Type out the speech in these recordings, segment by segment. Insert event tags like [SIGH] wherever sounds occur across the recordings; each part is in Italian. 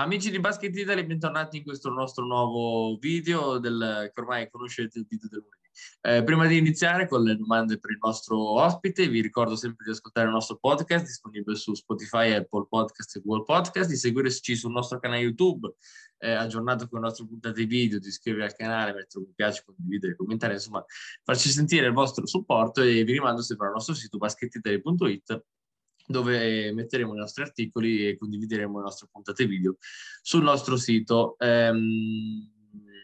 Amici di Basket Italy, bentornati in questo nostro nuovo video del, che ormai conoscete il video del lunedì. Eh, prima di iniziare con le domande per il nostro ospite, vi ricordo sempre di ascoltare il nostro podcast disponibile su Spotify, Apple Podcast e Google Podcast, di seguirci sul nostro canale YouTube, eh, aggiornato con le nostre puntate video, di iscrivervi al canale, mettere un piace, condividere, commentare, insomma, farci sentire il vostro supporto e vi rimando sempre al nostro sito basketitaly.it dove metteremo i nostri articoli e condivideremo le nostre puntate video sul nostro sito. Ehm,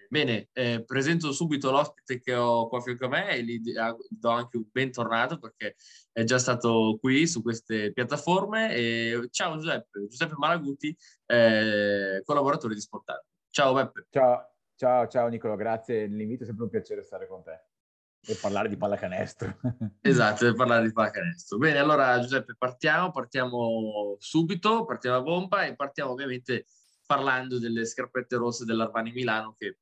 bene, eh, presento subito l'ospite che ho qua fianco a me e gli do anche un bentornato perché è già stato qui su queste piattaforme. E ciao Giuseppe, Giuseppe Malaguti, eh, collaboratore di Sportale. Ciao Beppe. Ciao, ciao, ciao Nicolo, grazie dell'invito, è sempre un piacere stare con te e parlare di pallacanestro. [LAUGHS] esatto, per parlare di pallacanestro. Bene, allora Giuseppe, partiamo, partiamo subito, partiamo a bomba e partiamo ovviamente parlando delle scarpette rosse dell'Armani Milano che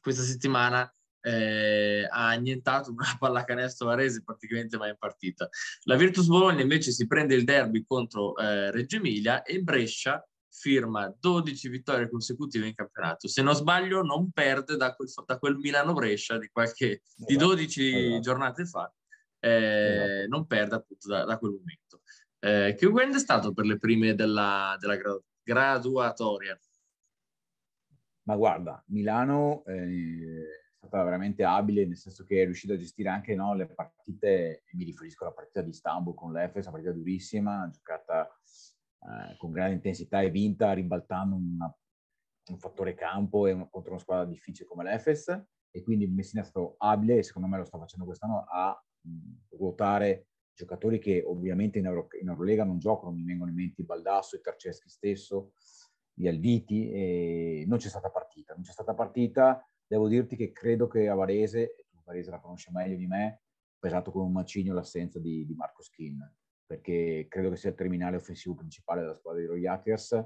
questa settimana eh, ha annientato una [LAUGHS] pallacanestro varese praticamente mai in partita. La Virtus Bologna invece si prende il derby contro eh, Reggio Emilia e Brescia firma 12 vittorie consecutive in campionato. Se non sbaglio, non perde da quel, da quel Milano-Brescia di, qualche, esatto, di 12 esatto. giornate fa, eh, esatto. non perde appunto da, da quel momento. Eh, che weekend è stato per le prime della, della graduatoria? Ma guarda, Milano eh, è stata veramente abile, nel senso che è riuscita a gestire anche no, le partite, mi riferisco alla partita di Istanbul con l'Efes, una partita durissima, giocata eh, con grande intensità e vinta, ribaltando un fattore campo e una, contro una squadra difficile come l'Efes. E quindi Messina è stato abile, e secondo me lo sta facendo quest'anno, a mh, ruotare giocatori che ovviamente in, Euro, in Eurolega non giocano, mi vengono in mente Baldasso, Tarceschi stesso, gli Alviti, e non c'è stata partita. Non c'è stata partita, devo dirti che credo che a Varese, tu Varese la conosce meglio di me, pesato come un macigno l'assenza di, di Marco Skin perché credo che sia il terminale offensivo principale della squadra di Roy Hackers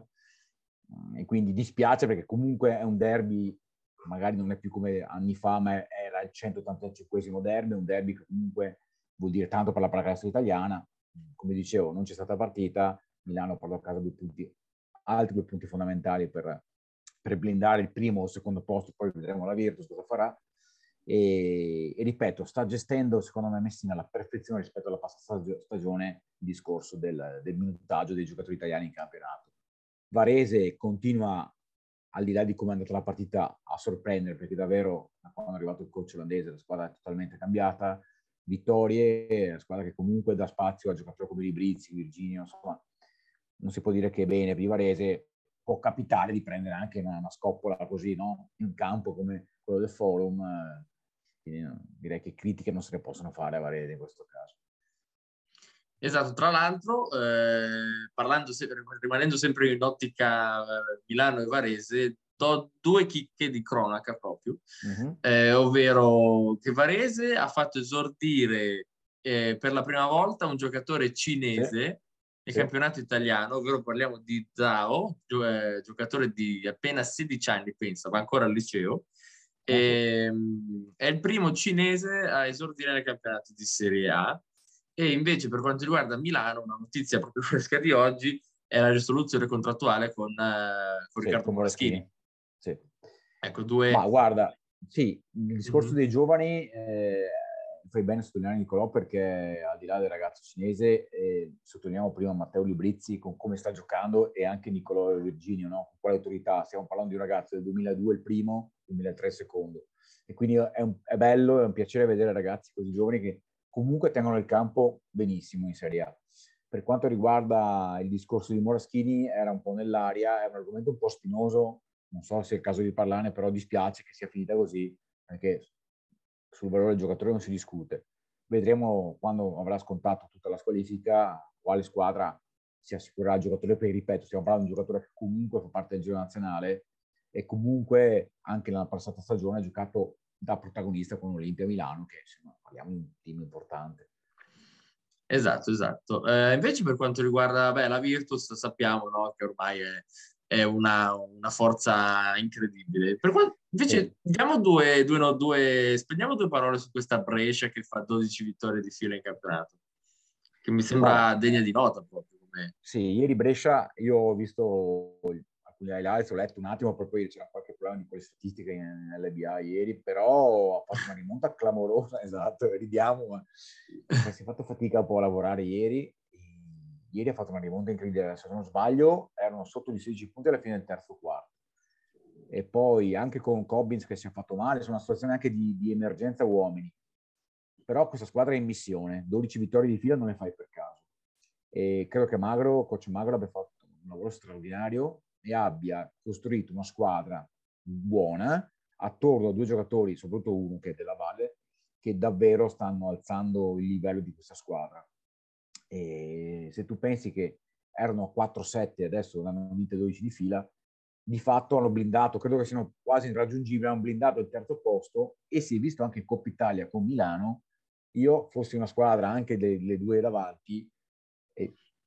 mm, e quindi dispiace perché comunque è un derby, magari non è più come anni fa, ma era il 185 derby, un derby che comunque vuol dire tanto per la pallacanestro italiana. Come dicevo, non c'è stata partita, Milano portò a casa due punti, altri due punti fondamentali per, per blindare il primo o il secondo posto, poi vedremo la Virtus cosa farà. E, e, ripeto, sta gestendo secondo me Messina alla perfezione rispetto alla passata stagione il discorso del, del minutaggio dei giocatori italiani in campionato. Varese continua, al di là di come è andata la partita, a sorprendere perché davvero quando è arrivato il coach olandese la squadra è totalmente cambiata. Vittorie, la squadra che comunque dà spazio a giocatori come Librizzi, Virginio, insomma, non si può dire che bene per Varese può capitare di prendere anche una, una scoppola così no? in campo come quello del forum quindi direi che critiche non se ne possono fare a Varese in questo caso. Esatto, tra l'altro, eh, parlando se- rimanendo sempre in ottica eh, Milano e Varese, do due chicche di cronaca proprio, uh-huh. eh, ovvero che Varese ha fatto esordire eh, per la prima volta un giocatore cinese nel sì. campionato italiano, ovvero parliamo di Zhao, gio- eh, giocatore di appena 16 anni, pensa, va ancora al liceo, e, ehm, è il primo cinese a esordire nel campionato di Serie A. E invece, per quanto riguarda Milano, una notizia proprio [LAUGHS] fresca di oggi è la risoluzione contrattuale con, uh, con sì, Riccardo Moraschini. Sì. Ecco, due... Ma guarda, sì, il discorso mm-hmm. dei giovani eh, fai bene a sottolineare Nicolò perché al di là del ragazzo cinese eh, sottolineiamo prima Matteo Librizzi con come sta giocando e anche Nicolò Virginio, no? con quale autorità. Stiamo parlando di un ragazzo del 2002 il primo, 2003 il secondo. E quindi è, un, è bello, è un piacere vedere ragazzi così giovani che comunque tengono il campo benissimo in Serie A. Per quanto riguarda il discorso di Moraschini, era un po' nell'aria, è un argomento un po' spinoso, non so se è il caso di parlarne, però dispiace che sia finita così, perché sul valore del giocatore non si discute. Vedremo quando avrà scontato tutta la squalifica quale squadra si assicurerà il giocatore, perché ripeto, stiamo parlando di un giocatore che comunque fa parte del giro nazionale e comunque anche nella passata stagione ha giocato da protagonista con Olimpia Milano, che insomma parliamo di un team importante. Esatto, esatto. Eh, invece per quanto riguarda beh, la Virtus, sappiamo no, che ormai è è una, una forza incredibile. Per quanto, invece, sì. diamo due, due, no, due, spendiamo due parole su questa Brescia che fa 12 vittorie di fila in campionato, che mi sembra degna di nota proprio. Sì, ieri Brescia, io ho visto alcuni highlights, ho letto un attimo, poi c'era qualche problema di quelle statistiche LBA ieri, però ha fatto una rimonta clamorosa, [LAUGHS] esatto, ridiamo, ma si è fatto fatica un po' a lavorare ieri. Ieri ha fatto una rimonta incredibile, se non sbaglio erano sotto di 16 punti alla fine del terzo quarto. E poi anche con Cobbins che si è fatto male, su una situazione anche di, di emergenza uomini. Però questa squadra è in missione, 12 vittorie di fila non le fai per caso. E credo che Magro, coach Magro abbia fatto un lavoro straordinario e abbia costruito una squadra buona attorno a due giocatori, soprattutto uno che è della Valle, che davvero stanno alzando il livello di questa squadra. E se tu pensi che erano 4-7 e adesso ne hanno vinte 12 di fila, di fatto hanno blindato, credo che siano quasi irraggiungibili, hanno blindato il terzo posto e si è visto anche in Coppa Italia con Milano, io fossi una squadra anche delle due davanti,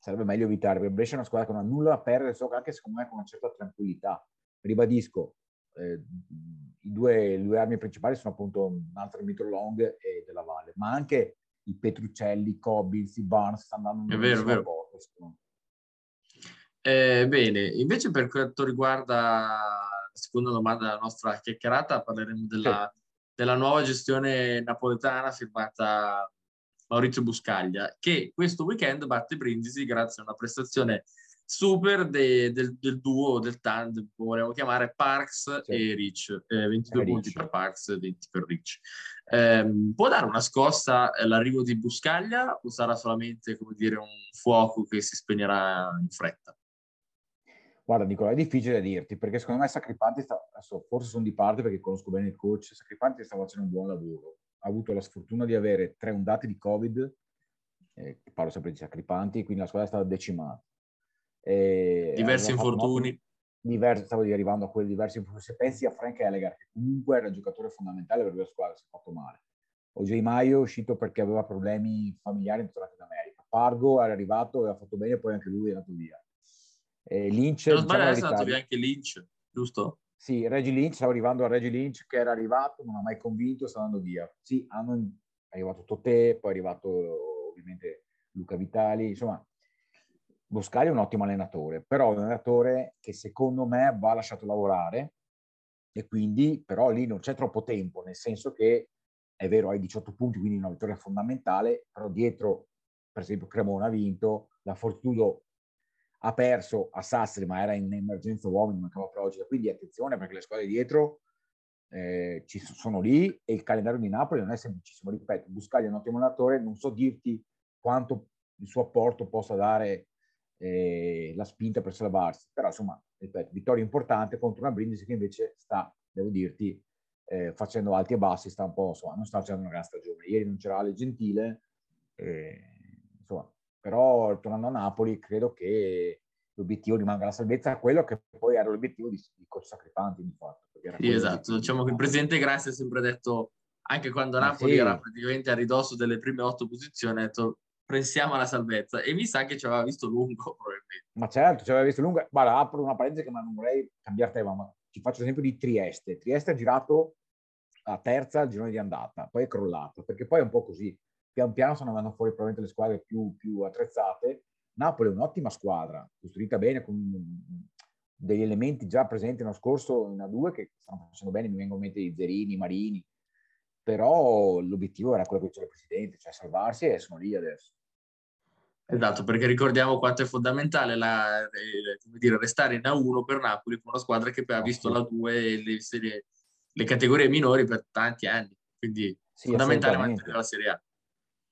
sarebbe meglio evitare, perché Brescia è una squadra che non ha nulla da perdere, so anche secondo me con una certa tranquillità. Ribadisco, eh, i due, le due armi principali sono appunto un altro Mitro Long e della Valle, ma anche i Petruccelli, i Cobbins, i Barnes stanno andando è vero, vero. Porta, eh, bene, invece per quanto riguarda la seconda domanda della nostra chiacchierata, parleremo della, sì. della nuova gestione napoletana firmata Maurizio Buscaglia, che questo weekend batte Brindisi grazie a una prestazione super de, del, del, duo, del tandem, come vogliamo chiamare, Parks sì. e Rich. Eh, 22 punti Rich. per Parks, 20 per Rich. Eh, può dare una scossa l'arrivo di Buscaglia o sarà solamente, come dire, un fuoco che si spegnerà in fretta? Guarda, Nicola, è difficile da dirti perché secondo me Sacripanti sta, adesso forse sono di parte perché conosco bene il coach, Sacripanti sta facendo un buon lavoro avuto la sfortuna di avere tre ondate di Covid, eh, parlo sempre di Sacripanti, quindi la squadra è stata decimata. E diversi infortuni. Diversi, stavo arrivando a quelli diversi infortuni. Se pensi a Frank Ellegar, che comunque era il giocatore fondamentale per la squadra, si è fatto male. OJ Maio è uscito perché aveva problemi familiari in tornato in America. Pargo era arrivato e ha fatto bene, poi anche lui è andato via. E Lynch... Non sbaglio, è andato via anche Lynch, giusto? Sì, Reggie Lynch, stavo arrivando a Reggie Lynch che era arrivato, non ha mai convinto, sta andando via. Sì, hanno, è arrivato Totè, poi è arrivato ovviamente Luca Vitali, insomma, Boscali è un ottimo allenatore, però è un allenatore che secondo me va lasciato lavorare e quindi però lì non c'è troppo tempo, nel senso che è vero, hai 18 punti, quindi una vittoria fondamentale, però dietro, per esempio, Cremona ha vinto, la Fortudo ha perso a Sassari, ma era in emergenza uomini, mancava Progida, quindi attenzione perché le squadre dietro eh, ci sono lì e il calendario di Napoli non è semplicissimo, ripeto, Buscaglia è un ottimo allenatore, non so dirti quanto il suo apporto possa dare eh, la spinta per salvarsi, però insomma, ripeto, vittoria importante contro una Brindisi che invece sta, devo dirti, eh, facendo alti e bassi, sta un po', insomma, non sta facendo una gran stagione. Ieri non c'era Ale Gentile, eh, insomma, però tornando a Napoli credo che l'obiettivo rimanga la salvezza, quello che poi era l'obiettivo di, di Coach Sacripanti di fatto. Sì, esatto, diciamo che il presidente Grassi ha sempre detto, anche quando Napoli sì. era praticamente a ridosso delle prime otto posizioni, ha detto pensiamo alla salvezza e mi sa che ci aveva visto lungo [LAUGHS] probabilmente. Ma certo, ci aveva visto lungo. Guarda, apro una parentesi che non vorrei cambiare tema, ma ti faccio l'esempio di Trieste. Trieste ha girato a terza al girone di andata, poi è crollato, perché poi è un po' così pian piano stanno andando fuori probabilmente le squadre più, più attrezzate. Napoli è un'ottima squadra, costruita bene, con degli elementi già presenti l'anno scorso in A2 che stanno facendo bene, mi vengono in mente i Zerini, i Marini, però l'obiettivo era quello che c'era il Presidente, cioè salvarsi e sono lì adesso. Esatto, perché ricordiamo quanto è fondamentale la, eh, dire, restare in A1 per Napoli con una squadra che ha visto la 2 e le, le, categorie minori per tanti anni, quindi sì, fondamentale mantenere la Serie A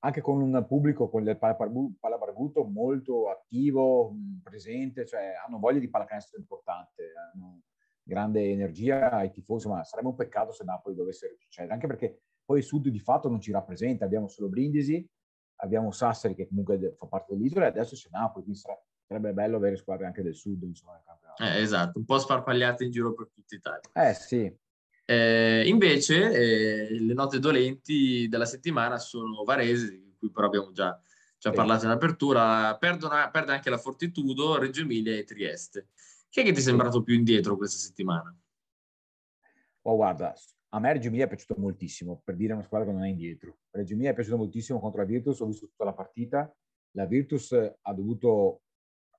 anche con un pubblico con il palabarbuto molto attivo, presente, cioè hanno voglia di pallacanestro importante, hanno grande energia ai tifosi, ma sarebbe un peccato se Napoli dovesse succedere, anche perché poi il Sud di fatto non ci rappresenta, abbiamo solo Brindisi, abbiamo Sassari che comunque fa parte dell'isola e adesso c'è Napoli, quindi sarebbe bello avere squadre anche del Sud, insomma, nel campionato. Eh, esatto, un po' sparpagliate in giro per tutta Italia. Eh sì, eh, invece eh, le note dolenti della settimana sono Varese, di cui però abbiamo già, già parlato in apertura, Perdono, perde anche la Fortitudo, Reggio Emilia e Trieste. Chi è che ti è sembrato più indietro questa settimana? Oh, guarda, a me Reggio Emilia è piaciuto moltissimo, per dire una squadra che non è indietro. Reggio Emilia è piaciuto moltissimo contro la Virtus, ho visto tutta la partita. La Virtus ha dovuto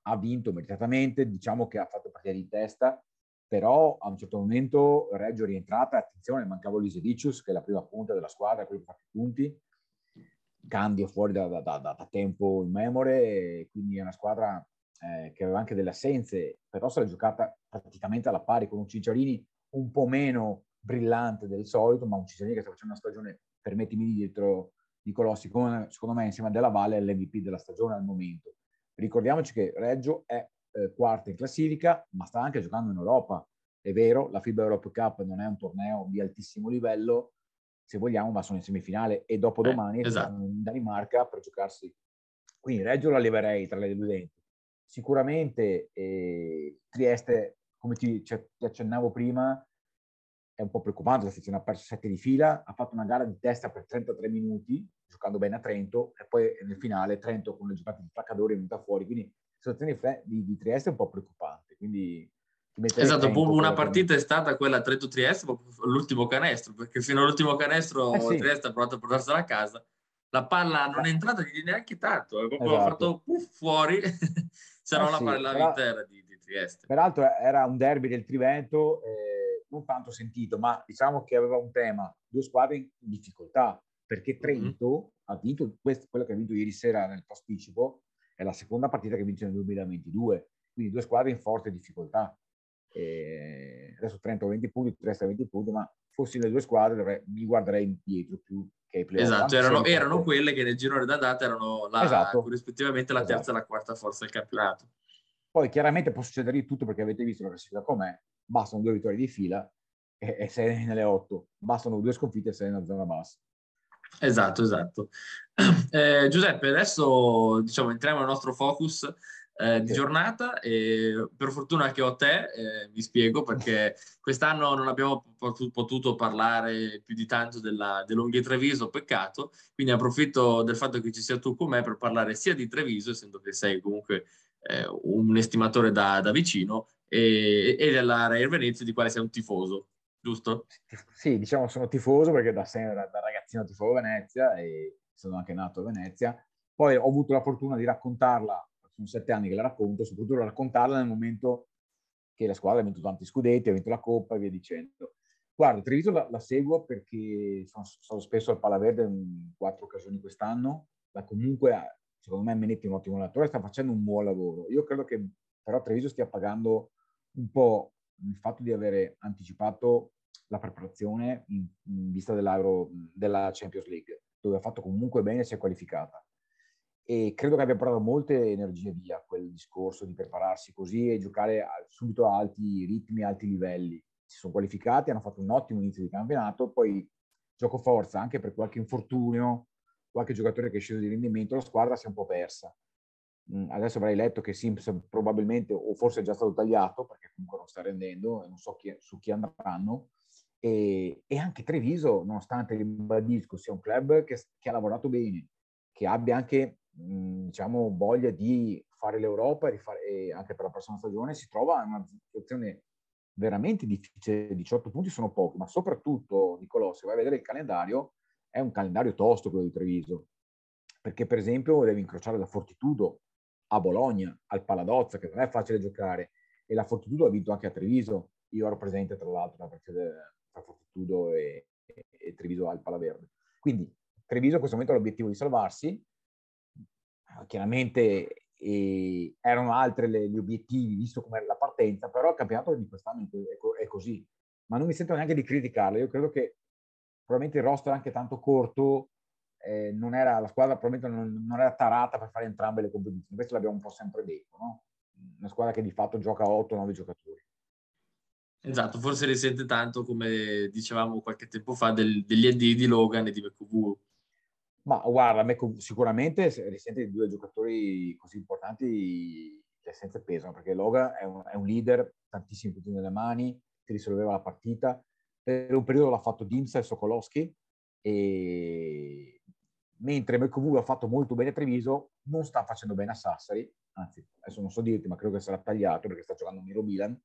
ha vinto meritatamente, diciamo che ha fatto partire di testa, però a un certo momento Reggio è rientrata, attenzione, mancava Lisevicius, che è la prima punta della squadra, quello che fa i punti, Candio fuori da, da, da, da tempo in memore, quindi è una squadra eh, che aveva anche delle assenze, però se l'è giocata praticamente alla pari con un Cicciarini un po' meno brillante del solito, ma un Cicciarini che sta facendo una stagione, permettimi di dietro di Colossi, come, secondo me insieme a Della Valle è l'MVP della stagione al momento. Ricordiamoci che Reggio è eh, quarta in classifica, ma sta anche giocando in Europa. È vero, la FIBA Europe Cup non è un torneo di altissimo livello, se vogliamo, ma sono in semifinale e dopo eh, domani esatto. in Danimarca per giocarsi. Quindi Reggio la leverei tra le deludenti. Sicuramente eh, Trieste, come ti, ti, accennavo prima, è un po' preoccupante, la sezione ha perso 7 di fila, ha fatto una gara di testa per 33 minuti, giocando bene a Trento, e poi nel finale Trento con le giocate di Placcadori è venuta fuori, quindi situazione di, di Trieste è un po' preoccupante, quindi Esatto, una partita è stata quella Trento-Trieste, l'ultimo canestro, perché fino all'ultimo canestro eh sì. Trieste ha provato a portarsela a casa. La palla non è entrata neanche tanto, è proprio esatto. fatto puff, fuori, [LAUGHS] no eh la sì, palla però, intera di, di, Trieste. Peraltro era un derby del Trivento, eh, non tanto sentito, ma diciamo che aveva un tema, due squadre in difficoltà, perché Trento mm-hmm. ha vinto, questo, quello che ha vinto ieri sera nel posticipo, è la seconda partita che vince nel 2022, quindi due squadre in forte difficoltà. E adesso Trento ha 20 punti, Trieste ha 20 punti, ma fossi le due squadre mi guarderei indietro più che ai playoff. Esatto, erano, erano quelle che nel girone d'andata erano la, esatto. corrispettivamente la terza esatto. e la quarta forza del campionato. Poi chiaramente può succedere di tutto perché avete visto la classifica com'è, bastano due vittorie di fila e, e sei nelle otto, bastano due sconfitte e sei nella zona bassa. Esatto, esatto. [CLEARS THROAT] Eh, Giuseppe, adesso diciamo entriamo nel nostro focus eh, di giornata e per fortuna che ho te, eh, vi spiego perché [LAUGHS] quest'anno non abbiamo potuto parlare più di tanto della, dell'Unghia Treviso, peccato, quindi approfitto del fatto che ci sia tu con me per parlare sia di Treviso, essendo che sei comunque eh, un estimatore da, da vicino, e, e della Real Venezia di quale sei un tifoso, giusto? Sì, diciamo sono tifoso perché da, sempre, da ragazzino tifo Venezia e sono anche nato a Venezia. Poi ho avuto la fortuna di raccontarla sono sette anni che la racconto, soprattutto raccontarla nel momento che la squadra ha vinto tanti scudetti, ha vinto la Coppa e via dicendo. Guarda, Treviso la, la seguo perché sono, sono, spesso al Palaverde in quattro occasioni quest'anno, ma comunque secondo me Menetti è un ottimo allenatore, sta facendo un buon lavoro. Io credo che però Treviso stia pagando un po' il fatto di avere anticipato la preparazione in, in vista della Champions League, dove ha fatto comunque bene e si è qualificata e credo che abbia portato molte energie via quel discorso di prepararsi così e giocare subito a alti ritmi, alti livelli. Si sono qualificati, hanno fatto un ottimo inizio di campionato, poi gioco forza anche per qualche infortunio, qualche giocatore che è sceso di rendimento, la squadra si è un po' persa. Mm, adesso avrei letto che Sims probabilmente, o forse è già stato tagliato, perché comunque non sta rendendo, e non so chi, su chi andranno. E, e, anche Treviso, nonostante ribadisco, sia un club che, che ha lavorato bene, che abbia anche Mhmm, diciamo, voglia di fare l'Europa e, fare, e, anche per la prossima stagione si trova in una situazione veramente difficile. 18 punti sono pochi, ma soprattutto, Nicolò, se vai a vedere il calendario, è un calendario tosto quello di Treviso. Perché, per esempio, devi incrociare la Fortitudo a Bologna, al Paladozza, che non è facile giocare, e la Fortitudo ha vinto anche a Treviso. Io ero presente, tra l'altro, la partita tra Fortitudo e, e, e Treviso al Palaverde. Quindi Treviso a questo momento ha l'obiettivo di salvarsi, Ah, chiaramente eh, erano altri gli obiettivi, visto come era la partenza, però il campionato di quest'anno è, così. Ma non mi sento neanche di criticarlo, io credo che probabilmente il roster anche tanto corto, eh, era, la squadra probabilmente non, non, era tarata per fare entrambe le competizioni, questo l'abbiamo un po' sempre detto, no? una squadra che di fatto gioca 8-9 giocatori. Esatto, forse risente tanto, come dicevamo qualche tempo fa, del, degli AD di Logan e di Mekoguru ma guarda, me sicuramente risente di due giocatori così importanti le essenze pesano, perché Logan è un, è un leader, tantissimi punti nelle mani, ti risolveva la partita. Per un periodo l'ha fatto Dimsa e Sokolowski, e mentre Mekovu ha fatto molto bene a Treviso, non sta facendo bene a Sassari, anzi, adesso non so dirti, ma credo che sarà tagliato perché sta giocando Miro Milan.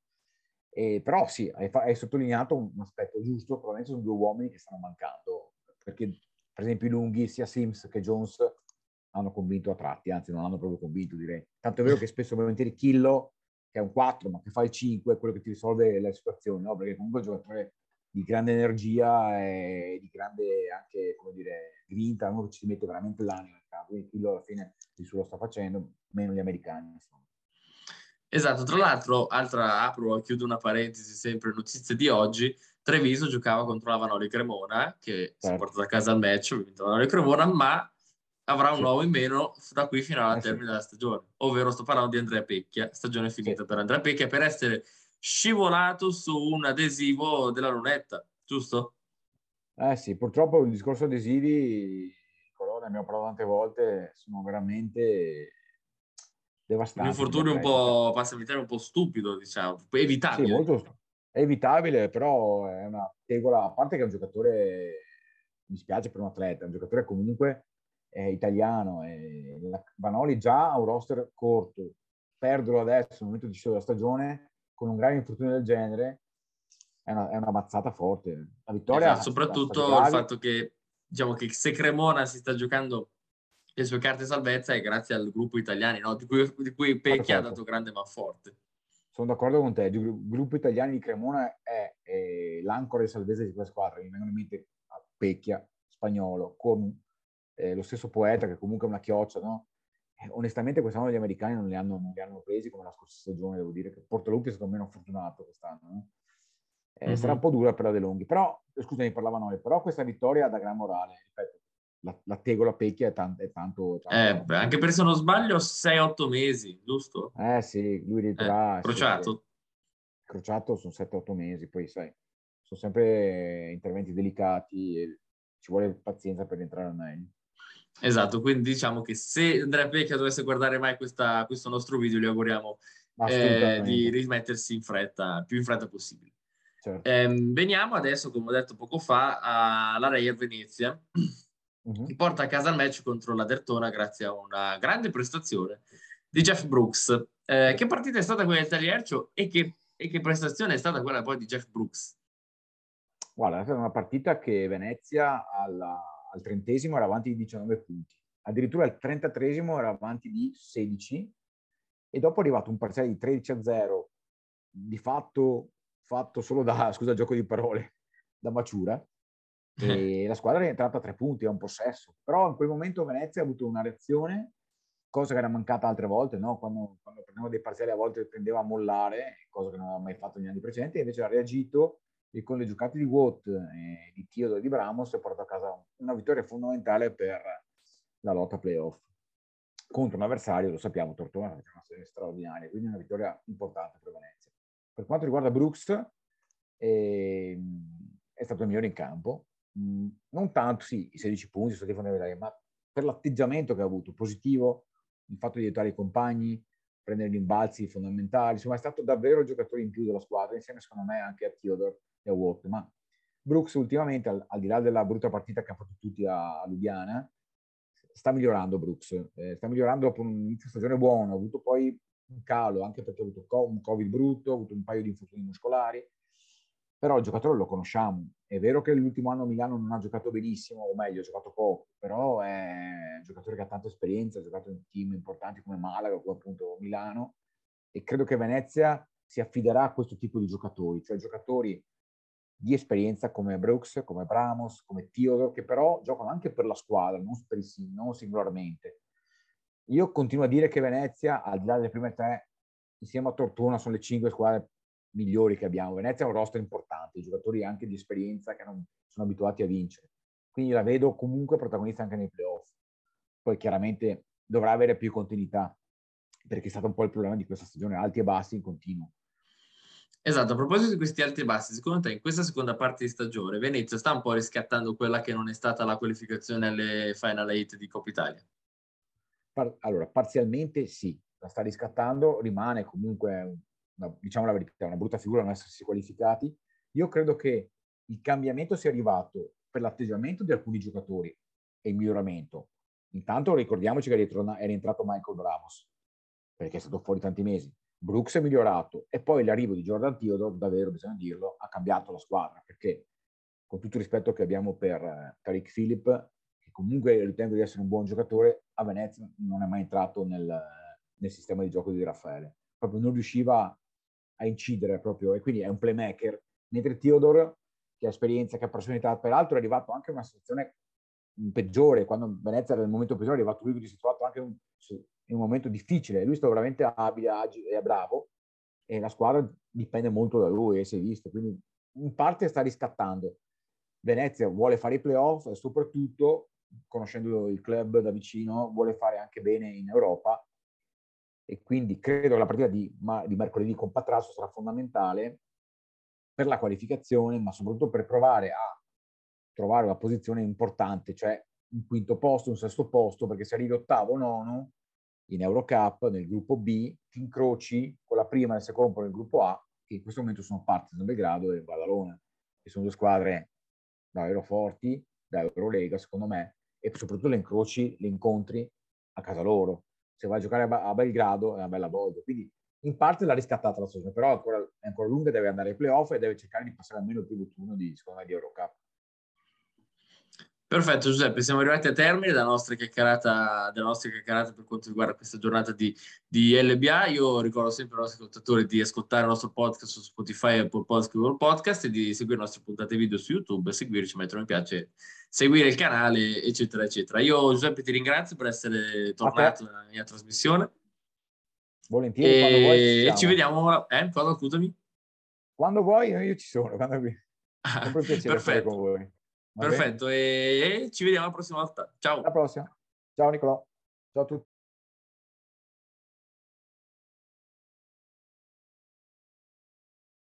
E, però sì, hai, hai sottolineato un aspetto giusto, probabilmente sono due uomini che stanno mancando, perché per esempio i lunghi, sia Sims che Jones hanno convinto a tratti, anzi non hanno proprio convinto direi. Tanto è vero che spesso volentieri Killo, che è un 4 ma che fa il 5, è quello che ti risolve la situazione, no? perché comunque è un giocatore di grande energia e di grande anche, come dire, grinta, uno che ci mette veramente l'anima. Quindi Killo alla fine il suo lo sta facendo, meno gli americani. Insomma. Esatto, tra l'altro, altra apro, chiudo una parentesi, sempre notizie di oggi, Treviso giocava contro la Vanoli Cremona, che certo. si è portato a casa al match, ha vinto la Vanoli Cremona, ma avrà un uovo in meno da qui fino alla eh, termine della stagione, ovvero sto parlando di Andrea Pecchia, stagione finita per Andrea Pecchia, per essere scivolato su un adesivo della lunetta, giusto? Eh sì, purtroppo il discorso adesivi, Corona, abbiamo parlato tante volte, sono veramente devastanti. Un infortunio un po', passami un po' stupido, diciamo, evitabile. Sì, molto, è evitabile, però è una tegola, a parte che è un giocatore, mi spiace per un atleta, è un giocatore comunque è italiano, e Vanoli già ha un roster corto, perderlo adesso nel momento di della stagione con un grave infortunio del genere è una, è una mazzata forte. La vittoria esatto, soprattutto il fatto che diciamo che se Cremona si sta giocando le sue carte salvezza è grazie al gruppo italiano, no? di, cui, di cui Pecchi ha dato grande manforte. Sono d'accordo con te, il gruppo italiano di Cremona è, è l'ancora di salvezza di quella squadra. Mi vengono in mente Pecchia, Spagnolo, con eh, lo stesso poeta che comunque è una chioccia, no? Eh, onestamente quest'anno gli americani non li, hanno, non li, hanno, presi come la scorsa stagione, devo dire che Portalupi è stato meno fortunato quest'anno. No? Eh, mm-hmm. Sarà un po' dura per la De Longhi, però, scusami, parlava noi, però questa vittoria dà gran morale, ripeto, la, la tegola Pecchia è, tanto... È tanto, tanto eh, beh, anche perché se non sbaglio 6-8 mesi, giusto? Eh sì, lui ritorrà... Eh, crociato. Sì, crociato sono 7-8 mesi, poi sai, sono sempre interventi delicati e ci vuole pazienza per rientrare meglio. Esatto, quindi diciamo che se Andrea Pecchia dovesse guardare mai questa, questo nostro video, gli auguriamo eh, di rimettersi in fretta, più in fretta possibile. Certo. Eh, veniamo adesso, come ho detto poco fa, alla Reyer Venezia, uh-huh. che porta a casa il match contro la Dertona grazie a una grande prestazione di Jeff Brooks. Eh, che partita è stata quella del Tagliercio e che, e che prestazione è stata quella poi di Jeff Brooks? Guarda, è stata una partita che Venezia alla al trentesimo era avanti di 19 punti, addirittura al trentatresimo era avanti di 16 e dopo è arrivato un parziale di 13 a 0, di fatto fatto solo da, [LAUGHS] scusa gioco di parole, da Maciura, e [LAUGHS] la squadra è entrata a tre punti, a un possesso. Però in quel momento Venezia ha avuto una reazione, cosa che era mancata altre volte, no? quando, quando prendeva dei parziali a volte tendeva a mollare, cosa che non aveva mai fatto negli anni precedenti, e invece ha reagito e con le giocate di Watt, e di Tio e di Bramos ha portato a casa una vittoria fondamentale per la lotta playoff contro un avversario, lo sappiamo, Tortona, che è una serie straordinaria, quindi una vittoria importante per Venezia. Per quanto riguarda Brooks, eh, è stato il migliore in campo, non tanto, sì, i 16 punti sono stati fondamentali, ma per l'atteggiamento che ha avuto, positivo, il fatto di aiutare i compagni, prendere gli imbalzi fondamentali, insomma è stato davvero il giocatore in più della squadra, insieme secondo me anche a Theodore e a Watt, ma Brooks ultimamente, al, al, di là della brutta partita che hanno fatto tutti a, a Lubiana, sta migliorando Brooks, eh, sta migliorando dopo un inizio stagione buono, ha avuto poi un calo anche perché ha avuto un covid brutto, ha avuto un paio di infortuni muscolari, però il giocatore lo conosciamo. È vero che l'ultimo anno Milano non ha giocato benissimo, o meglio, ha giocato poco, però è un giocatore che ha tanta esperienza, ha giocato in team importanti come Malaga, come appunto Milano, e credo che Venezia si affiderà a questo tipo di giocatori, cioè giocatori di esperienza come Brooks, come Bramos, come Theodore, che però giocano anche per la squadra, non, per il, non singolarmente. Io continuo a dire che Venezia, al di là delle prime tre, insieme a Tortona, sono le cinque squadre migliori che abbiamo. Venezia ha un roster importante, giocatori anche di esperienza che non sono abituati a vincere. Quindi la vedo comunque protagonista anche nei playoff. Poi chiaramente dovrà avere più continuità, perché è stato un po' il problema di questa stagione, alti e bassi in continuo. Esatto, a proposito di questi alti e bassi, secondo te in questa seconda parte di stagione Venezia sta un po' riscattando quella che non è stata la qualificazione alle Final 8 di Coppa Italia? Par- allora, parzialmente sì, la sta riscattando, rimane comunque, una, diciamo la verità, una brutta figura non essersi qualificati. Io credo che il cambiamento sia arrivato per l'atteggiamento di alcuni giocatori e il miglioramento. Intanto ricordiamoci che era entrato Michael Bramos, perché è stato fuori tanti mesi Brooks è migliorato e poi l'arrivo di Jordan Theodore, davvero bisogna dirlo, ha cambiato la squadra perché con tutto il rispetto che abbiamo per eh, Tariq Philip, che comunque ritengo di essere un buon giocatore, a Venezia non è mai entrato nel, nel sistema di gioco di Raffaele. Proprio non riusciva a incidere proprio, e quindi è un playmaker. Mentre Theodore, che ha esperienza, che ha personalità, peraltro è arrivato anche in una situazione peggiore, quando Venezia era nel momento peggiore, è arrivato lui che si è trovato anche un, in un momento difficile. Lui è stato veramente abile, agile e bravo, e la squadra dipende molto da lui, e si è visto, quindi in parte sta riscattando. Venezia vuole fare i playoff e soprattutto, conoscendo il club da vicino, vuole fare anche bene in Europa e quindi credo che la partita di, di mercoledì con Patrasso sarà fondamentale per la qualificazione, ma soprattutto per provare a trovare una posizione importante, cioè un quinto posto, un sesto posto, perché se arrivi ottavo o nono in Eurocup, nel gruppo B, ti incroci con la prima e il secondo nel gruppo A, che in questo momento sono Partizan Belgrado e Badalona, che sono due squadre davvero forti da Eurolega, secondo me, e soprattutto le incroci, le incontri a casa loro. Se vai a giocare a Belgrado è una bella volta. Quindi in parte l'ha riscattata la stagione, però ancora, è ancora lunga, deve andare ai playoff e deve cercare di passare almeno il primo turno di, secondo me, di Eurocup. Perfetto Giuseppe, siamo arrivati a termine della nostra chiacchierata, della nostra chiacchierata per quanto riguarda questa giornata di, di, LBA. Io ricordo sempre ai nostri ascoltatori di ascoltare il nostro podcast su Spotify, Apple Podcast, Google Podcast e di seguire le nostre puntate video su YouTube, seguirci, mettere mi piace, seguire il canale, eccetera, eccetera. Io Giuseppe ti ringrazio per essere tornato nella mia trasmissione. Volentieri, e, quando vuoi. E ci vediamo, eh? Quando, scusami? Quando vuoi, io ci sono, quando. [LAUGHS] Sempre un piacere stare con voi. Perfetto, e, e ci vediamo la prossima volta. Ciao. Alla prossima. Ciao Nicolò. Ciao a tutti.